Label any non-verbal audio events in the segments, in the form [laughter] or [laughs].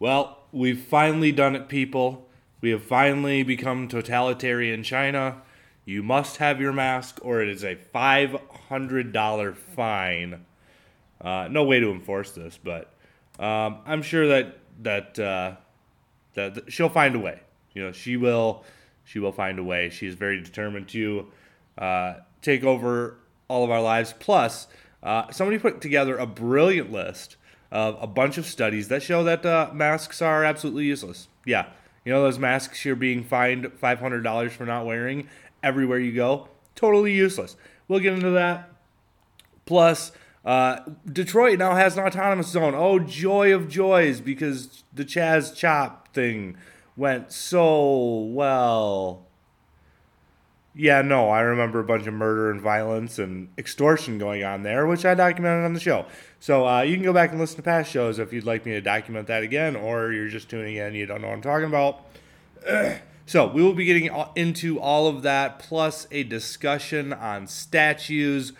Well, we've finally done it, people. We have finally become totalitarian China. You must have your mask, or it is a $500 fine. Uh, no way to enforce this, but um, I'm sure that that, uh, that she'll find a way. You know, she will she will find a way. She is very determined to uh, take over all of our lives. Plus, uh, somebody put together a brilliant list a bunch of studies that show that uh, masks are absolutely useless. Yeah, you know those masks you're being fined $500 for not wearing everywhere you go, totally useless. We'll get into that. Plus, uh, Detroit now has an autonomous zone. Oh, joy of joys, because the Chaz Chop thing went so well. Yeah, no, I remember a bunch of murder and violence and extortion going on there, which I documented on the show. So uh, you can go back and listen to past shows if you'd like me to document that again, or you're just tuning in, you don't know what I'm talking about. [clears throat] so we will be getting into all of that, plus a discussion on statues.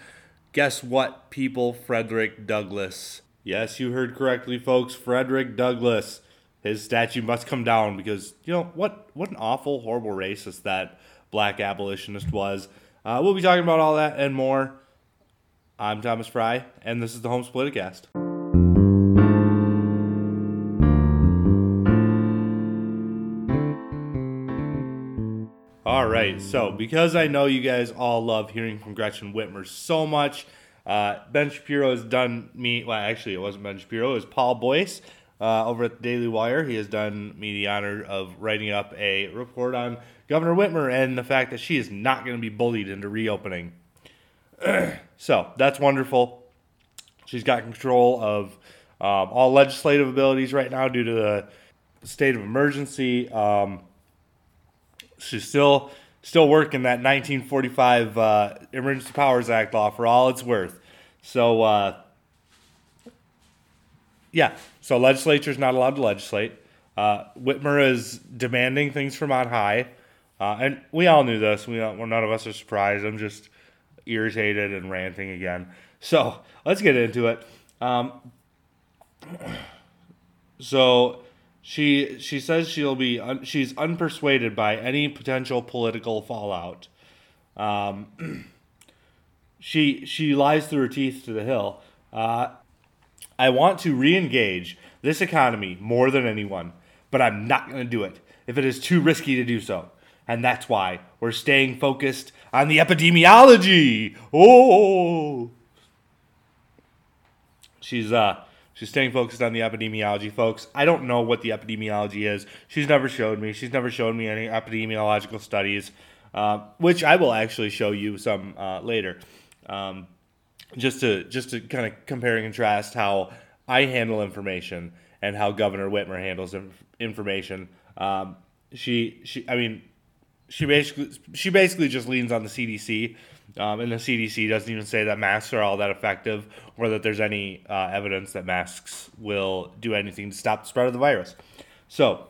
Guess what, people? Frederick Douglass. Yes, you heard correctly, folks. Frederick Douglass. His statue must come down because you know what? What an awful, horrible racist that black abolitionist was. Uh, we'll be talking about all that and more. I'm Thomas Fry, and this is the Homes Politicast. All right, so because I know you guys all love hearing from Gretchen Whitmer so much, uh, Ben Shapiro has done me. Well, actually, it wasn't Ben Shapiro; it was Paul Bois uh, over at the Daily Wire. He has done me the honor of writing up a report on Governor Whitmer and the fact that she is not going to be bullied into reopening. [clears throat] so that's wonderful. She's got control of um, all legislative abilities right now due to the state of emergency. Um, she's still still working that 1945 uh, Emergency Powers Act law for all it's worth. So uh, yeah, so legislature's not allowed to legislate. Uh, Whitmer is demanding things from on high. Uh, and we all knew this. We well, none of us are surprised. I'm just irritated and ranting again. So let's get into it. Um, [clears throat] so she she says she'll be un, she's unpersuaded by any potential political fallout. Um, [clears throat] she she lies through her teeth to the hill. Uh, I want to re-engage this economy more than anyone, but I'm not going to do it if it is too risky to do so and that's why we're staying focused on the epidemiology. Oh, she's uh she's staying focused on the epidemiology, folks. I don't know what the epidemiology is. She's never showed me. She's never shown me any epidemiological studies, uh, which I will actually show you some uh, later. Um, just to just to kind of compare and contrast how I handle information and how Governor Whitmer handles information. Um, she she I mean she basically she basically just leans on the CDC, um, and the CDC doesn't even say that masks are all that effective, or that there's any uh, evidence that masks will do anything to stop the spread of the virus. So,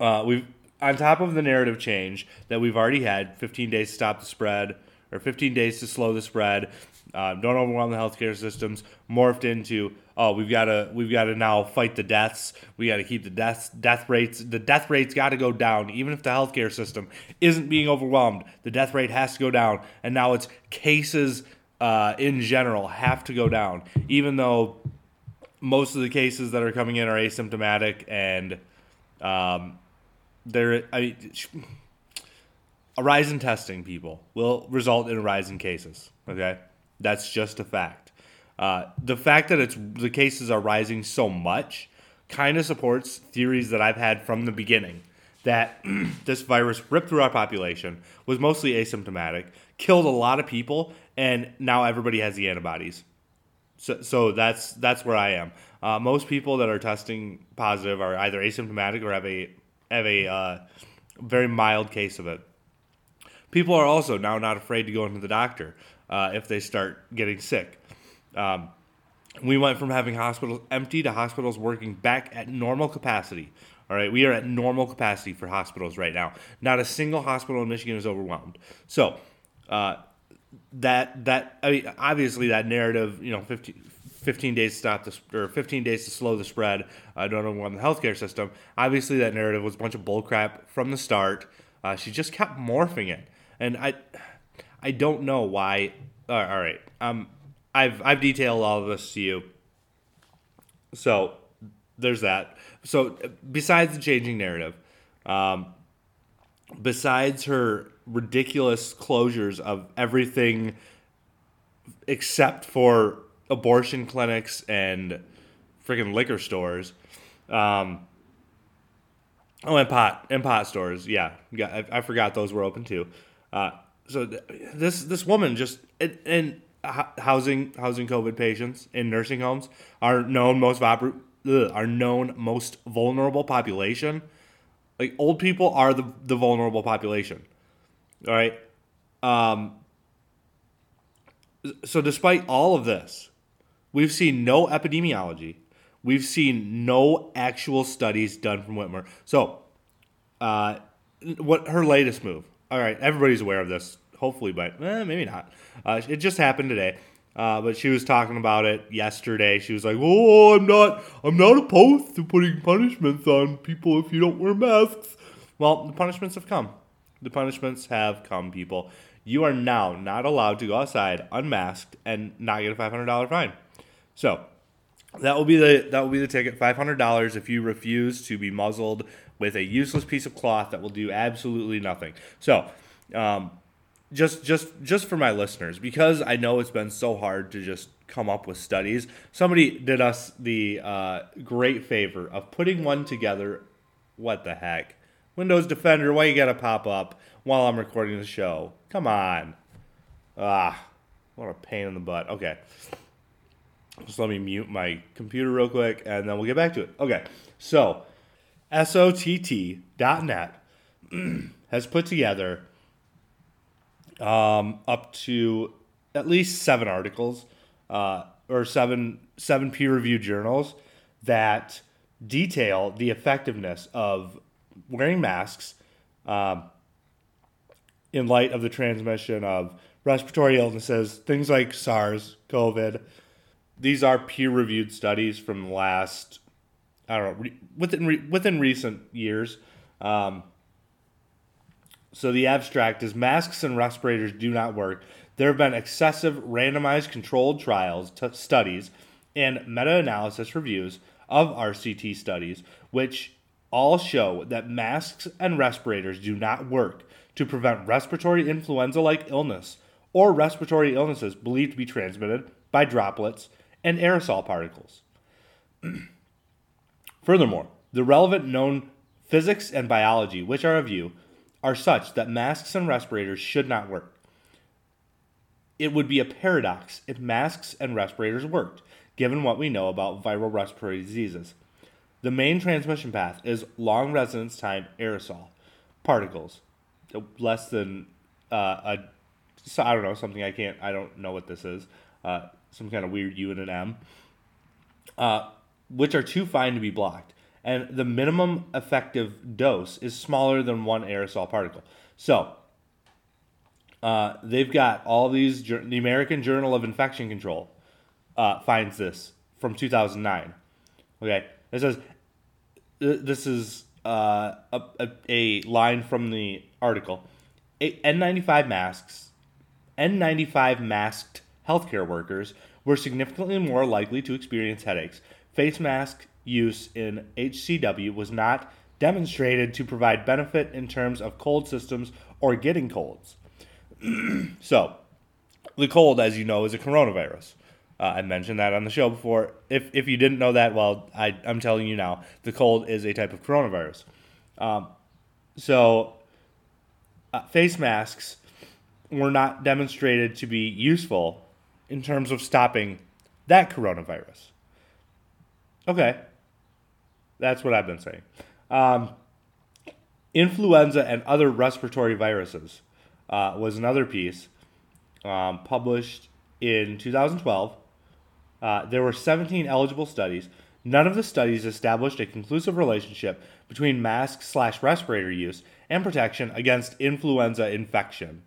uh, we've on top of the narrative change that we've already had 15 days to stop the spread, or 15 days to slow the spread. Uh, don't overwhelm the healthcare systems. Morphed into oh we've got to we've got to now fight the deaths. We got to keep the deaths death rates. The death rates got to go down, even if the healthcare system isn't being overwhelmed. The death rate has to go down, and now it's cases uh, in general have to go down, even though most of the cases that are coming in are asymptomatic and um, there. I rise in testing people will result in a rise in cases. Okay. That's just a fact. Uh, the fact that it's the cases are rising so much kind of supports theories that I've had from the beginning that [clears throat] this virus ripped through our population, was mostly asymptomatic, killed a lot of people, and now everybody has the antibodies. So, so that's that's where I am. Uh, most people that are testing positive are either asymptomatic or have a have a uh, very mild case of it. People are also now not afraid to go into the doctor uh, if they start getting sick. Um, we went from having hospitals empty to hospitals working back at normal capacity. All right, we are at normal capacity for hospitals right now. Not a single hospital in Michigan is overwhelmed. So, uh, that that I mean, obviously that narrative, you know, 15, 15 days to stop the or 15 days to slow the spread. I don't know on the healthcare system. Obviously, that narrative was a bunch of bullcrap from the start. Uh, she just kept morphing it, and I, I don't know why. All right, um, I've I've detailed all of this to you. So there's that. So besides the changing narrative, um, besides her ridiculous closures of everything except for abortion clinics and freaking liquor stores. Um, oh, and pot and pot stores. Yeah, yeah. I, I forgot those were open too. Uh, so th- this this woman just and, and housing housing COVID patients in nursing homes are known most ugh, are known most vulnerable population. Like old people are the the vulnerable population. All right. Um, so despite all of this, we've seen no epidemiology. We've seen no actual studies done from Whitmer. So, uh, what her latest move? All right, everybody's aware of this, hopefully, but eh, maybe not. Uh, it just happened today. Uh, but she was talking about it yesterday. She was like, "Oh, I'm not, I'm not opposed to putting punishments on people if you don't wear masks." Well, the punishments have come. The punishments have come, people you are now not allowed to go outside unmasked and not get a $500 fine. So that will be the that will be the ticket. Five hundred dollars if you refuse to be muzzled with a useless piece of cloth that will do absolutely nothing. So, um, just just just for my listeners, because I know it's been so hard to just come up with studies. Somebody did us the uh, great favor of putting one together. What the heck? Windows Defender, why you gotta pop up while I'm recording the show? Come on. Ah, what a pain in the butt. Okay. Just let me mute my computer real quick and then we'll get back to it. Okay. So, SOTT.net [clears throat] has put together um, up to at least seven articles uh, or seven seven peer reviewed journals that detail the effectiveness of wearing masks um, in light of the transmission of respiratory illnesses, things like SARS, COVID. These are peer-reviewed studies from the last, I don't know, re- within re- within recent years. Um, so the abstract is masks and respirators do not work. There have been excessive randomized controlled trials, t- studies, and meta-analysis reviews of RCT studies, which all show that masks and respirators do not work to prevent respiratory influenza like illness or respiratory illnesses believed to be transmitted by droplets and aerosol particles. [clears throat] Furthermore, the relevant known physics and biology which are of view are such that masks and respirators should not work. It would be a paradox if masks and respirators worked, given what we know about viral respiratory diseases. The main transmission path is long residence time aerosol particles, less than uh, a so I don't know something I can't I don't know what this is uh, some kind of weird U and an M, uh, which are too fine to be blocked, and the minimum effective dose is smaller than one aerosol particle. So. Uh, they've got all these. The American Journal of Infection Control uh, finds this from 2009. Okay, it says this is uh, a, a, a, line from the article. N95 masks, N95 masked healthcare workers were significantly more likely to experience headaches. Face mask use in HCW was not demonstrated to provide benefit in terms of cold systems or getting colds. [clears throat] so, the cold, as you know, is a coronavirus. Uh, I mentioned that on the show before. If, if you didn't know that, well, I, I'm telling you now. The cold is a type of coronavirus. Um, so, uh, face masks were not demonstrated to be useful in terms of stopping that coronavirus. Okay. That's what I've been saying. Um, influenza and other respiratory viruses uh, was another piece um, published in 2012 uh, there were 17 eligible studies. None of the studies established a conclusive relationship between mask slash respirator use and protection against influenza infection.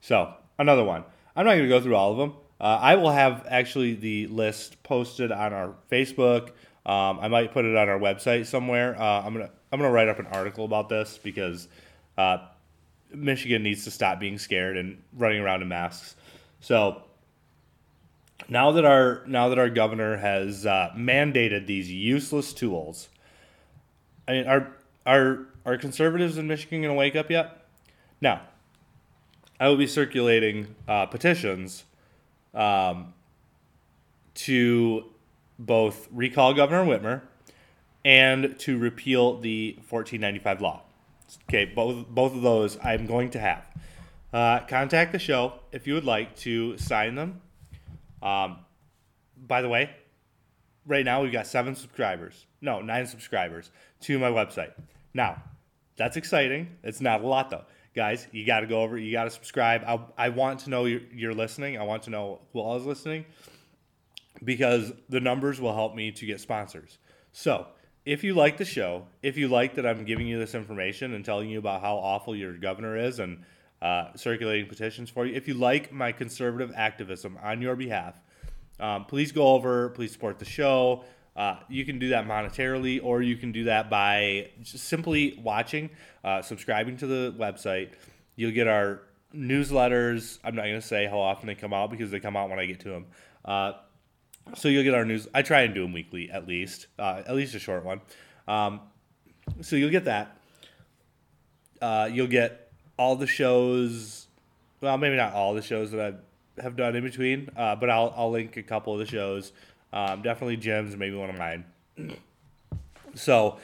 So, another one. I'm not going to go through all of them. uh, I will have actually the list posted on our Facebook. Um, I might put it on our website somewhere. Uh, I'm gonna I'm gonna write up an article about this because uh, Michigan needs to stop being scared and running around in masks. So now that our now that our governor has uh, mandated these useless tools, I mean, are are are conservatives in Michigan going to wake up yet? Now, I will be circulating uh, petitions um, to both recall Governor Whitmer and to repeal the 1495 law. Okay, both both of those I'm going to have. Uh, contact the show if you would like to sign them. Um, by the way, right now we've got seven subscribers. No, nine subscribers to my website. Now, that's exciting. It's not a lot though. Guys, you got to go over, you got to subscribe. I, I want to know you're, you're listening. I want to know who all is listening because the numbers will help me to get sponsors. So, if you like the show, if you like that I'm giving you this information and telling you about how awful your governor is and uh, circulating petitions for you, if you like my conservative activism on your behalf, um, please go over, please support the show. Uh, you can do that monetarily, or you can do that by simply watching, uh, subscribing to the website. You'll get our newsletters. I'm not going to say how often they come out because they come out when I get to them. So you'll get our news. I try and do them weekly at least, uh, at least a short one. Um, so you'll get that. Uh, you'll get all the shows. Well, maybe not all the shows that I have done in between, uh, but I'll I'll link a couple of the shows. Um, definitely Jim's, maybe one of mine. so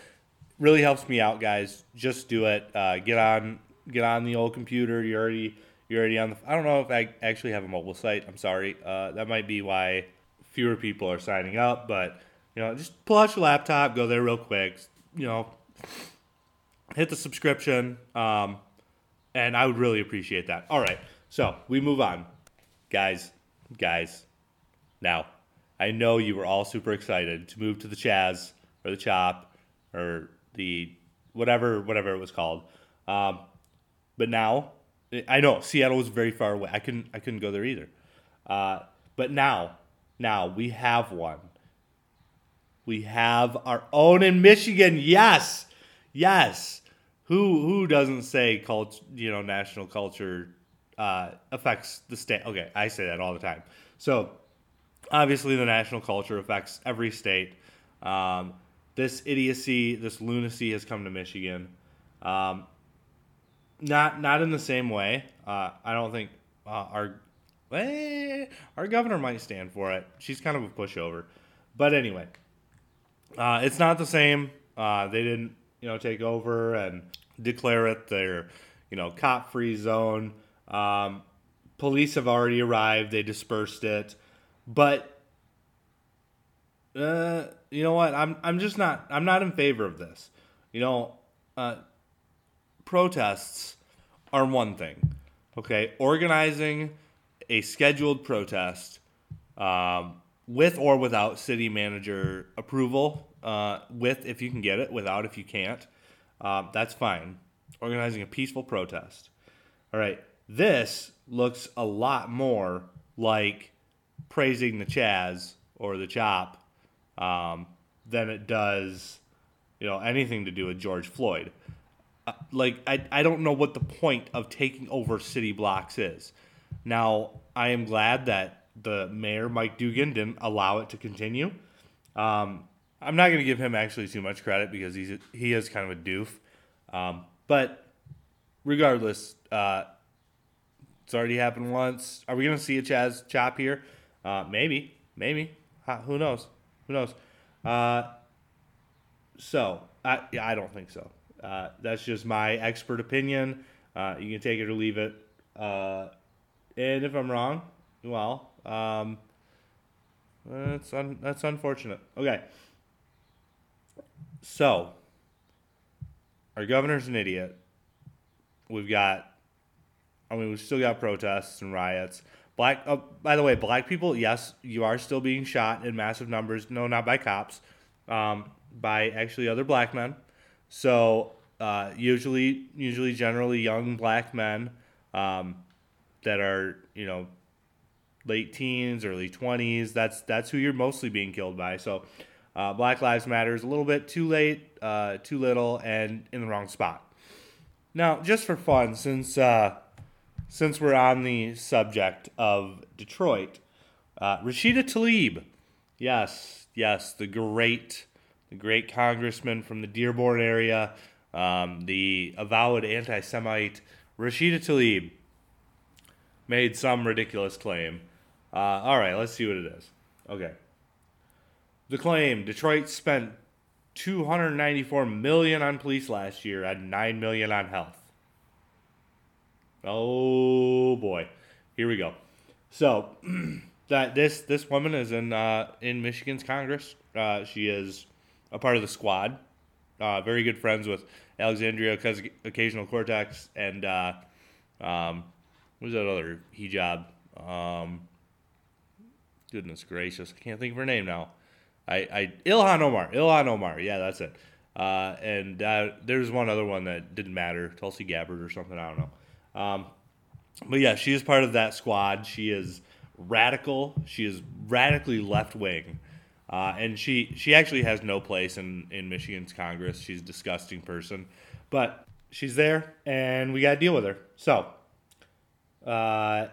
really helps me out, guys. Just do it. Uh, get on get on the old computer. You're already you're already on the. I don't know if I actually have a mobile site. I'm sorry. Uh, that might be why fewer people are signing up. But you know, just pull out your laptop, go there real quick. You know, hit the subscription, um, and I would really appreciate that. All right, so we move on, guys, guys. Now, I know you were all super excited to move to the Chaz or the Chop or the whatever whatever it was called. Um, but now, I know Seattle was very far away. I couldn't I couldn't go there either. Uh, but now now we have one. We have our own in Michigan. Yes, yes. Who who doesn't say cult? You know, national culture uh, affects the state. Okay, I say that all the time. So obviously, the national culture affects every state. Um, this idiocy, this lunacy has come to Michigan. Um, not not in the same way. Uh, I don't think uh, our eh, our governor might stand for it. She's kind of a pushover. But anyway, uh, it's not the same. Uh, they didn't, you know, take over and declare it their, you know, cop-free zone. Um, police have already arrived. They dispersed it, but uh, you know what? I'm I'm just not I'm not in favor of this. You know, uh, protests are one thing. Okay, organizing a scheduled protest um, with or without city manager approval. Uh, with if you can get it, without if you can't. Uh, that's fine. Organizing a peaceful protest. All right. This looks a lot more like praising the Chaz or the Chop um, than it does, you know, anything to do with George Floyd. Uh, like I, I don't know what the point of taking over city blocks is. Now, I am glad that the mayor, Mike Duggan, didn't allow it to continue. Um, I'm not going to give him actually too much credit because he's he is kind of a doof. Um, but regardless, uh, it's already happened once. Are we going to see a Chaz chop here? Uh, maybe, maybe. Who knows? Who knows? Uh, so I I don't think so. Uh, that's just my expert opinion. Uh, you can take it or leave it. And if I'm wrong, well, um, that's un- that's unfortunate. Okay. So, our governor's an idiot. We've got, I mean, we've still got protests and riots. Black. Oh, by the way, black people. Yes, you are still being shot in massive numbers. No, not by cops. Um, by actually other black men. So uh, usually, usually, generally young black men. Um, that are you know late teens, early twenties. That's that's who you're mostly being killed by. So, uh, Black Lives Matter is a little bit too late, uh, too little, and in the wrong spot. Now, just for fun, since uh, since we're on the subject of Detroit, uh, Rashida Tlaib, yes, yes, the great, the great congressman from the Dearborn area, um, the avowed anti-Semite, Rashida Tlaib, made some ridiculous claim. Uh, all right, let's see what it is. Okay. The claim: Detroit spent 294 million on police last year and 9 million on health. Oh boy, here we go. So [clears throat] that this this woman is in uh, in Michigan's Congress. Uh, she is a part of the squad. Uh, very good friends with Alexandria Occasional Cortex and uh, um, was that other hijab? Um, goodness gracious, I can't think of her name now. I, I Ilhan Omar, Ilhan Omar, yeah, that's it. Uh, and uh, there's one other one that didn't matter, Tulsi Gabbard or something. I don't know. Um, but yeah, she is part of that squad. She is radical. She is radically left wing, uh, and she she actually has no place in in Michigan's Congress. She's a disgusting person, but she's there, and we got to deal with her. So uh,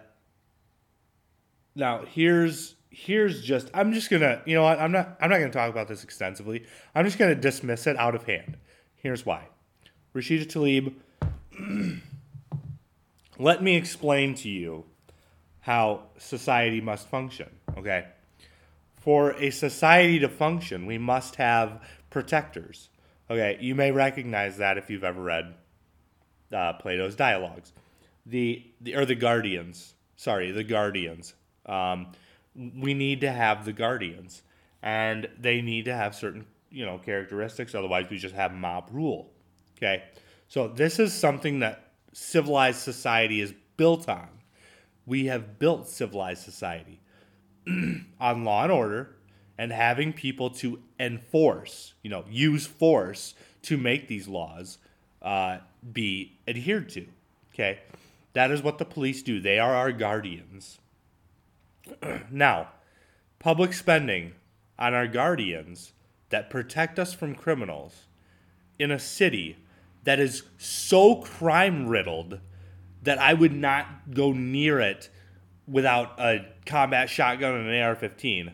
now here's here's just I'm just gonna you know what I'm not I'm not gonna talk about this extensively. I'm just gonna dismiss it out of hand. Here's why. Rashida Tlaib, [clears throat] let me explain to you how society must function. Okay. For a society to function, we must have protectors. Okay, you may recognize that if you've ever read uh, Plato's dialogues the, the or the guardians. Sorry, the guardians. Um, we need to have the guardians, and they need to have certain you know characteristics. Otherwise, we just have mob rule. Okay, so this is something that civilized society is built on. We have built civilized society [clears throat] on law and order and having people to enforce, you know, use force to make these laws uh, be adhered to. Okay. That is what the police do. They are our guardians. [clears throat] now, public spending on our guardians that protect us from criminals in a city that is so crime riddled that I would not go near it without a combat shotgun and an AR-15.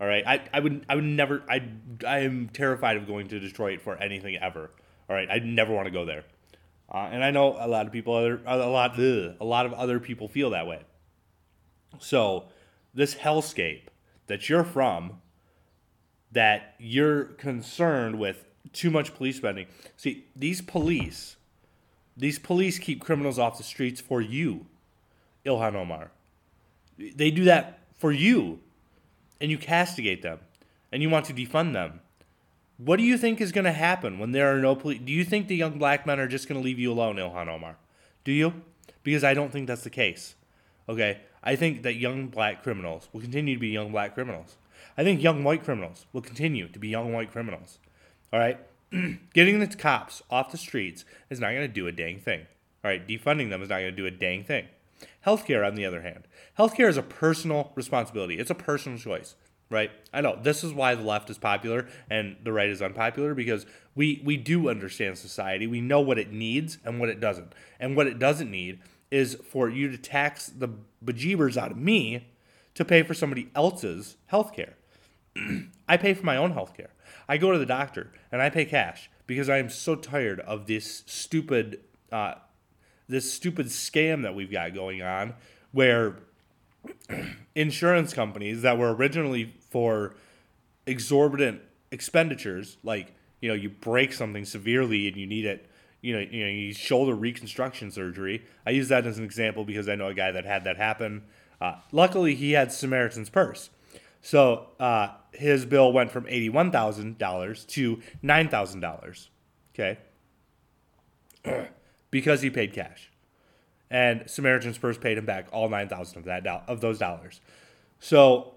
All right, I, I would I would never I I am terrified of going to Detroit for anything ever. All right, I never want to go there. Uh, and I know a lot of people, other a lot, ugh, a lot of other people feel that way. So, this hellscape that you're from, that you're concerned with too much police spending. See, these police, these police keep criminals off the streets for you, Ilhan Omar. They do that for you, and you castigate them, and you want to defund them. What do you think is going to happen when there are no police? Do you think the young black men are just going to leave you alone, Ilhan Omar? Do you? Because I don't think that's the case. Okay? I think that young black criminals will continue to be young black criminals. I think young white criminals will continue to be young white criminals. All right? [clears throat] Getting the cops off the streets is not going to do a dang thing. All right? Defunding them is not going to do a dang thing. Healthcare, on the other hand, healthcare is a personal responsibility. It's a personal choice right? I know this is why the left is popular and the right is unpopular because we we do understand society. We know what it needs and what it doesn't. And what it doesn't need is for you to tax the bejeebers out of me to pay for somebody else's health care. [clears throat] I pay for my own health care. I go to the doctor and I pay cash because I am so tired of this stupid uh, this stupid scam that we've got going on where insurance companies that were originally for exorbitant expenditures, like you know you break something severely and you need it, you know you know you shoulder reconstruction surgery. I use that as an example because I know a guy that had that happen. Uh, luckily, he had Samaritan's Purse, so uh, his bill went from eighty-one thousand dollars to nine thousand dollars. Okay, [clears throat] because he paid cash and Samaritan's Purse paid him back all nine thousand of that do- of those dollars. So,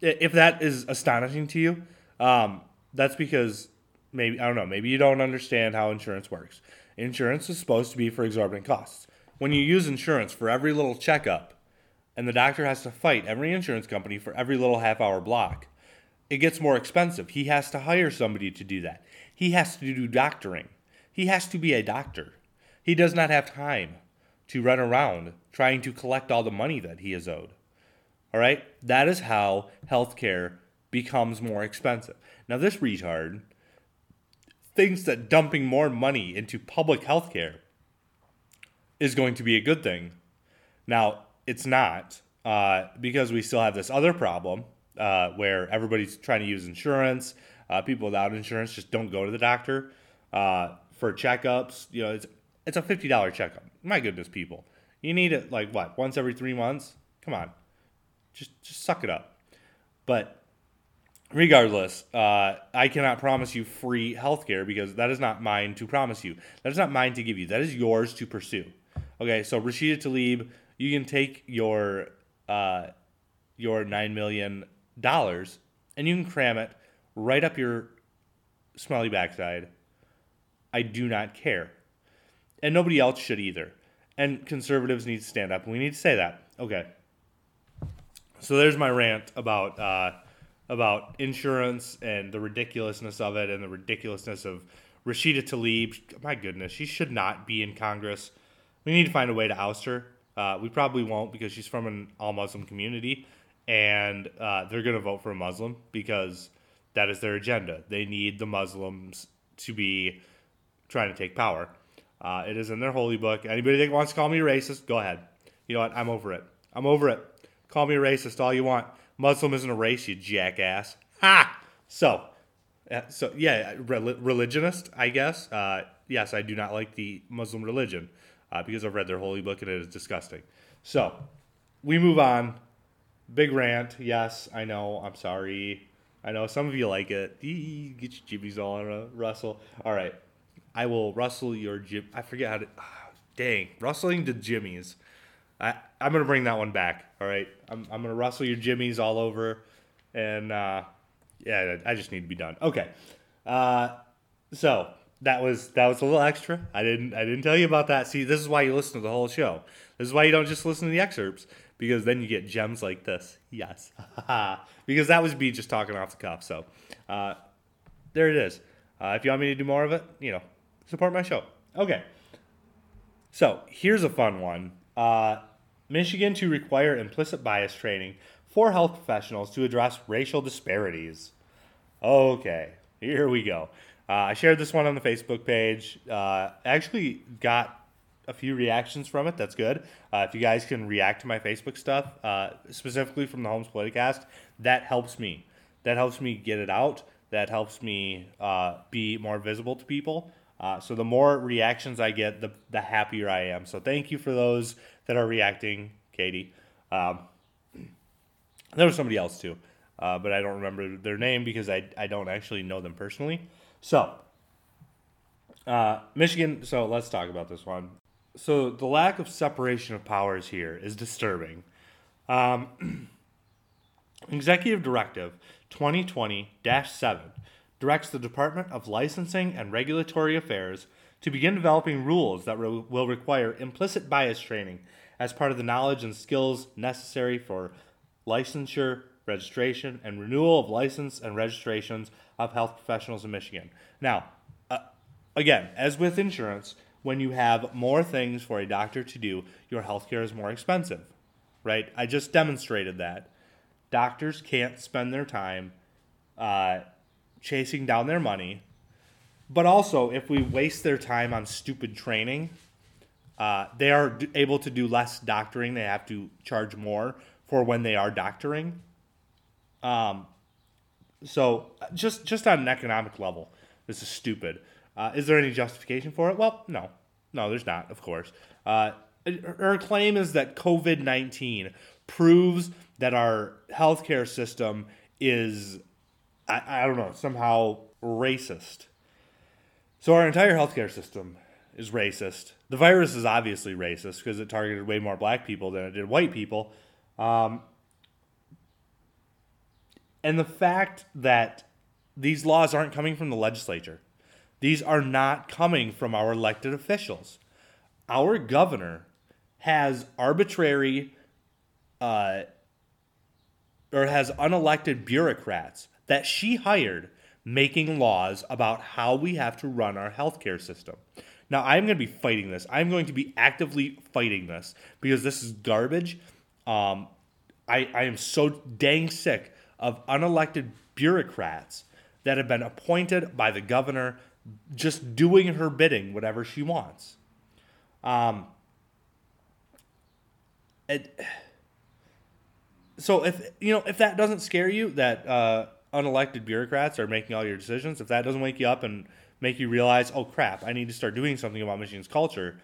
if that is astonishing to you, um, that's because maybe I don't know. Maybe you don't understand how insurance works. Insurance is supposed to be for exorbitant costs. When you use insurance for every little checkup, and the doctor has to fight every insurance company for every little half hour block, it gets more expensive. He has to hire somebody to do that. He has to do doctoring. He has to be a doctor. He does not have time to run around trying to collect all the money that he is owed. All right? That is how healthcare becomes more expensive. Now, this retard thinks that dumping more money into public healthcare is going to be a good thing. Now, it's not uh, because we still have this other problem uh, where everybody's trying to use insurance. Uh, people without insurance just don't go to the doctor uh, for checkups. You know, it's it's a fifty dollar checkup. My goodness, people, you need it like what once every three months? Come on, just just suck it up. But regardless, uh, I cannot promise you free healthcare because that is not mine to promise you. That is not mine to give you. That is yours to pursue. Okay, so Rashida Tlaib, you can take your uh, your nine million dollars and you can cram it right up your smelly backside. I do not care, and nobody else should either. And conservatives need to stand up. We need to say that. Okay. So there's my rant about uh, about insurance and the ridiculousness of it and the ridiculousness of Rashida Tlaib. My goodness, she should not be in Congress. We need to find a way to oust her. Uh, we probably won't because she's from an all Muslim community, and uh, they're going to vote for a Muslim because that is their agenda. They need the Muslims to be trying to take power. Uh, it is in their holy book. Anybody that wants to call me racist, go ahead. You know what? I'm over it. I'm over it. Call me a racist all you want. Muslim isn't a race, you jackass. Ha! So, so yeah, religionist, I guess. Uh, yes, I do not like the Muslim religion uh, because I've read their holy book and it is disgusting. So, we move on. Big rant. Yes, I know. I'm sorry. I know some of you like it. Get your jimmies all on Russell. All right. I will rustle your jim. I forget how to. Oh, dang. Rustling the jimmies. I, I'm to bring that one back. All right. I'm, I'm to rustle your jimmies all over. And uh, yeah, I just need to be done. Okay. Uh, so that was that was a little extra. I didn't I didn't tell you about that. See, this is why you listen to the whole show. This is why you don't just listen to the excerpts because then you get gems like this. Yes, [laughs] because that was me just talking off the cuff. So uh, there it is. Uh, if you want me to do more of it, you know, support my show. Okay. So here's a fun one. Uh, Michigan to require implicit bias training for health professionals to address racial disparities. Okay, here we go. Uh, I shared this one on the Facebook page. Uh, actually got a few reactions from it. That's good. Uh, if you guys can react to my Facebook stuff, uh, specifically from the Homes Politicast, that helps me. That helps me get it out. That helps me uh, be more visible to people. Uh, so the more reactions I get, the the happier I am. So thank you for those that are reacting, Katie. Um, [clears throat] there was somebody else too, but I don't remember their name because I I don't actually know them personally. So, uh, Michigan. So let's talk about this one. So the lack of separation of powers here is disturbing. Um, [clears throat] Executive Directive 2020 7 directs the Department of Licensing and Regulatory Affairs to begin developing rules that re- will require implicit bias training as part of the knowledge and skills necessary for licensure, registration, and renewal of license and registrations of health professionals in Michigan. Now, uh, again, as with insurance, when you have more things for a doctor to do, your healthcare is more expensive, right? I just demonstrated that. Doctors can't spend their time uh, chasing down their money. But also, if we waste their time on stupid training, uh, they are able to do less doctoring. They have to charge more for when they are doctoring. Um, so just just on an economic level, this is stupid. Uh, is there any justification for it? Well, no, no, there's not. Of course, uh, her claim is that COVID nineteen proves that our healthcare system is, I, I don't know, somehow racist. So our entire healthcare system is racist. The virus is obviously racist because it targeted way more black people than it did white people. Um, and the fact that these laws aren't coming from the legislature, these are not coming from our elected officials. Our governor has arbitrary uh, or has unelected bureaucrats that she hired making laws about how we have to run our healthcare system. Now, I'm going to be fighting this. I'm going to be actively fighting this because this is garbage. Um, I, I am so dang sick of unelected bureaucrats that have been appointed by the governor just doing her bidding, whatever she wants. Um, it, so if you know if that doesn't scare you, that uh, unelected bureaucrats are making all your decisions, if that doesn't wake you up and make you realize, oh crap, I need to start doing something about Michigan's culture,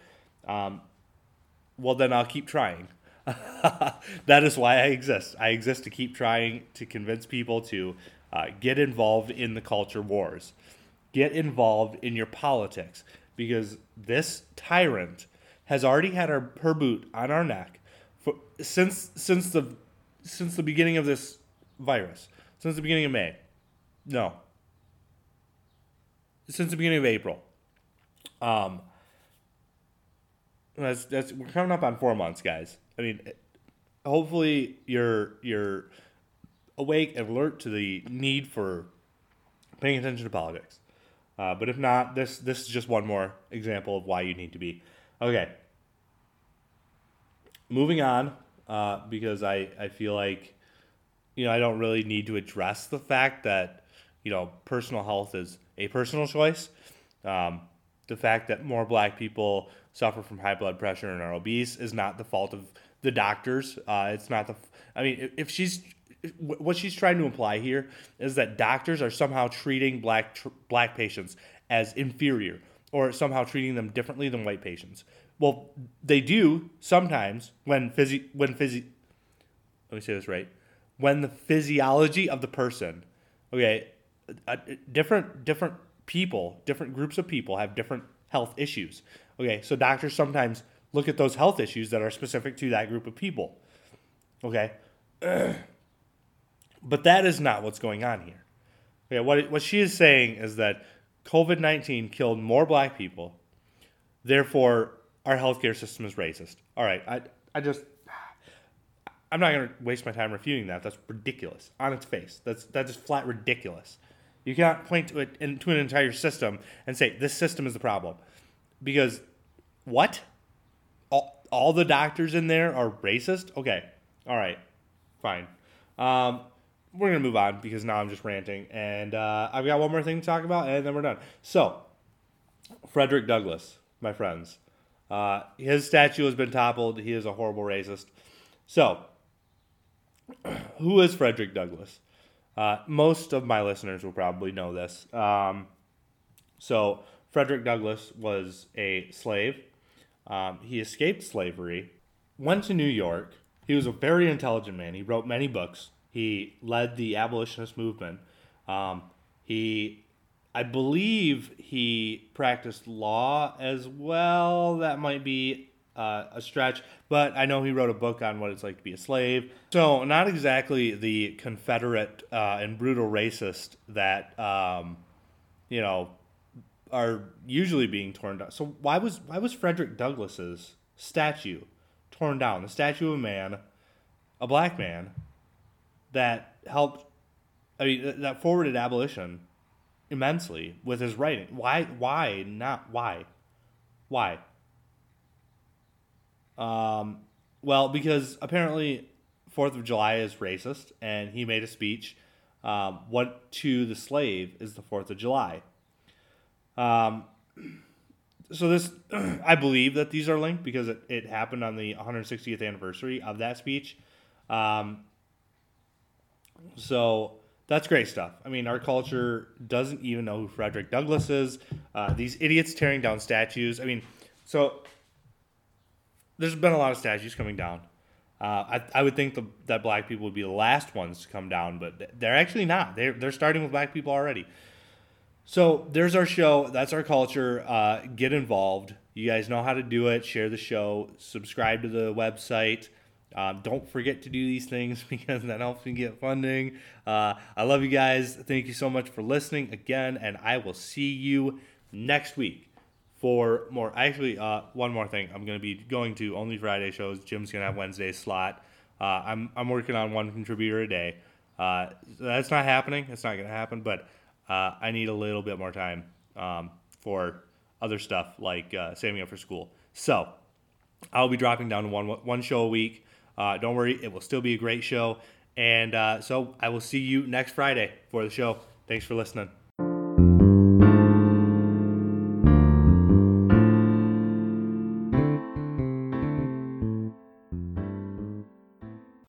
um, well then I'll keep trying. [laughs] that is why I exist. I exist to keep trying to convince people to uh, get involved in the culture wars, get involved in your politics, because this tyrant has already had her, boot on our neck for, since since the since the beginning of this virus, since the beginning of May. No. Since the beginning of April. Um, that's that's we're coming up on four months, guys. I mean, hopefully you're you're awake and alert to the need for paying attention to politics. Uh, but if not, this this is just one more example of why you need to be. Okay. Moving on, uh, because I, I feel like, you know, I don't really need to address the fact that, you know, personal health is a personal choice. Um, the fact that more black people suffer from high blood pressure and are obese is not the fault of the doctors. Uh, it's not the. I mean, if she's what she's trying to imply here is that doctors are somehow treating black tr- black patients as inferior or somehow treating them differently than white patients. Well, they do sometimes when physi when physi let me say this right when the physiology of the person okay uh, different different people different groups of people have different health issues. Okay so doctors sometimes look at those health issues that are specific to that group of people. Okay? [clears throat] But that is not what's going on here. Okay what, what she is saying is that covid-19 killed more black people therefore our healthcare system is racist. All right, I, I just, I'm not going to waste my time refuting that. That's ridiculous on its face. That's that's just flat ridiculous. You cannot point to it into an entire system and say this system is the problem, because what? All, all the doctors in there are racist. Okay, all right, fine. Um, we're gonna move on because now I'm just ranting, and uh, I've got one more thing to talk about, and then we're done. So, Frederick Douglass, my friends. Uh, his statue has been toppled. He is a horrible racist. So, [clears throat] who is Frederick Douglass? Uh, most of my listeners will probably know this. Um, so, Frederick Douglass was a slave. Um, he escaped slavery, went to New York. He was a very intelligent man. He wrote many books. He led the abolitionist movement. Um, he I believe he practiced law as well. That might be uh, a stretch, but I know he wrote a book on what it's like to be a slave. So, not exactly the Confederate uh, and brutal racist that um, you know are usually being torn down. So, why was why was Frederick Douglass's statue torn down? The statue of a man, a black man, that helped. I mean, that forwarded abolition immensely with his writing. Why? Why not? Why? Why? Um, well, because apparently Fourth of July is racist, and he made a speech. Um, what to the slave is the Fourth of July. Um, so this, [clears throat] I believe that these are linked because it, it happened on the 160th anniversary of that speech. Um, so that's great stuff. I mean, our culture doesn't even know who Frederick Douglass is. Uh, these idiots tearing down statues. I mean, so there's been a lot of statues coming down. Uh, I, I would think the, that black people would be the last ones to come down, but they're actually not. They're, they're starting with black people already. So there's our show. That's our culture. Uh, get involved. You guys know how to do it. Share the show. Subscribe to the website. Um, don't forget to do these things [laughs] because that helps me get funding. Uh, I love you guys. Thank you so much for listening again, and I will see you next week for more. Actually, uh, one more thing. I'm going to be going to only Friday shows. Jim's going to have Wednesday slot. Uh, I'm I'm working on one contributor a day. Uh, that's not happening. It's not going to happen. But uh, I need a little bit more time um, for other stuff like uh, saving up for school. So I'll be dropping down to one one show a week. Uh, don't worry, it will still be a great show. And so I will see you next Friday for the show. Thanks for listening.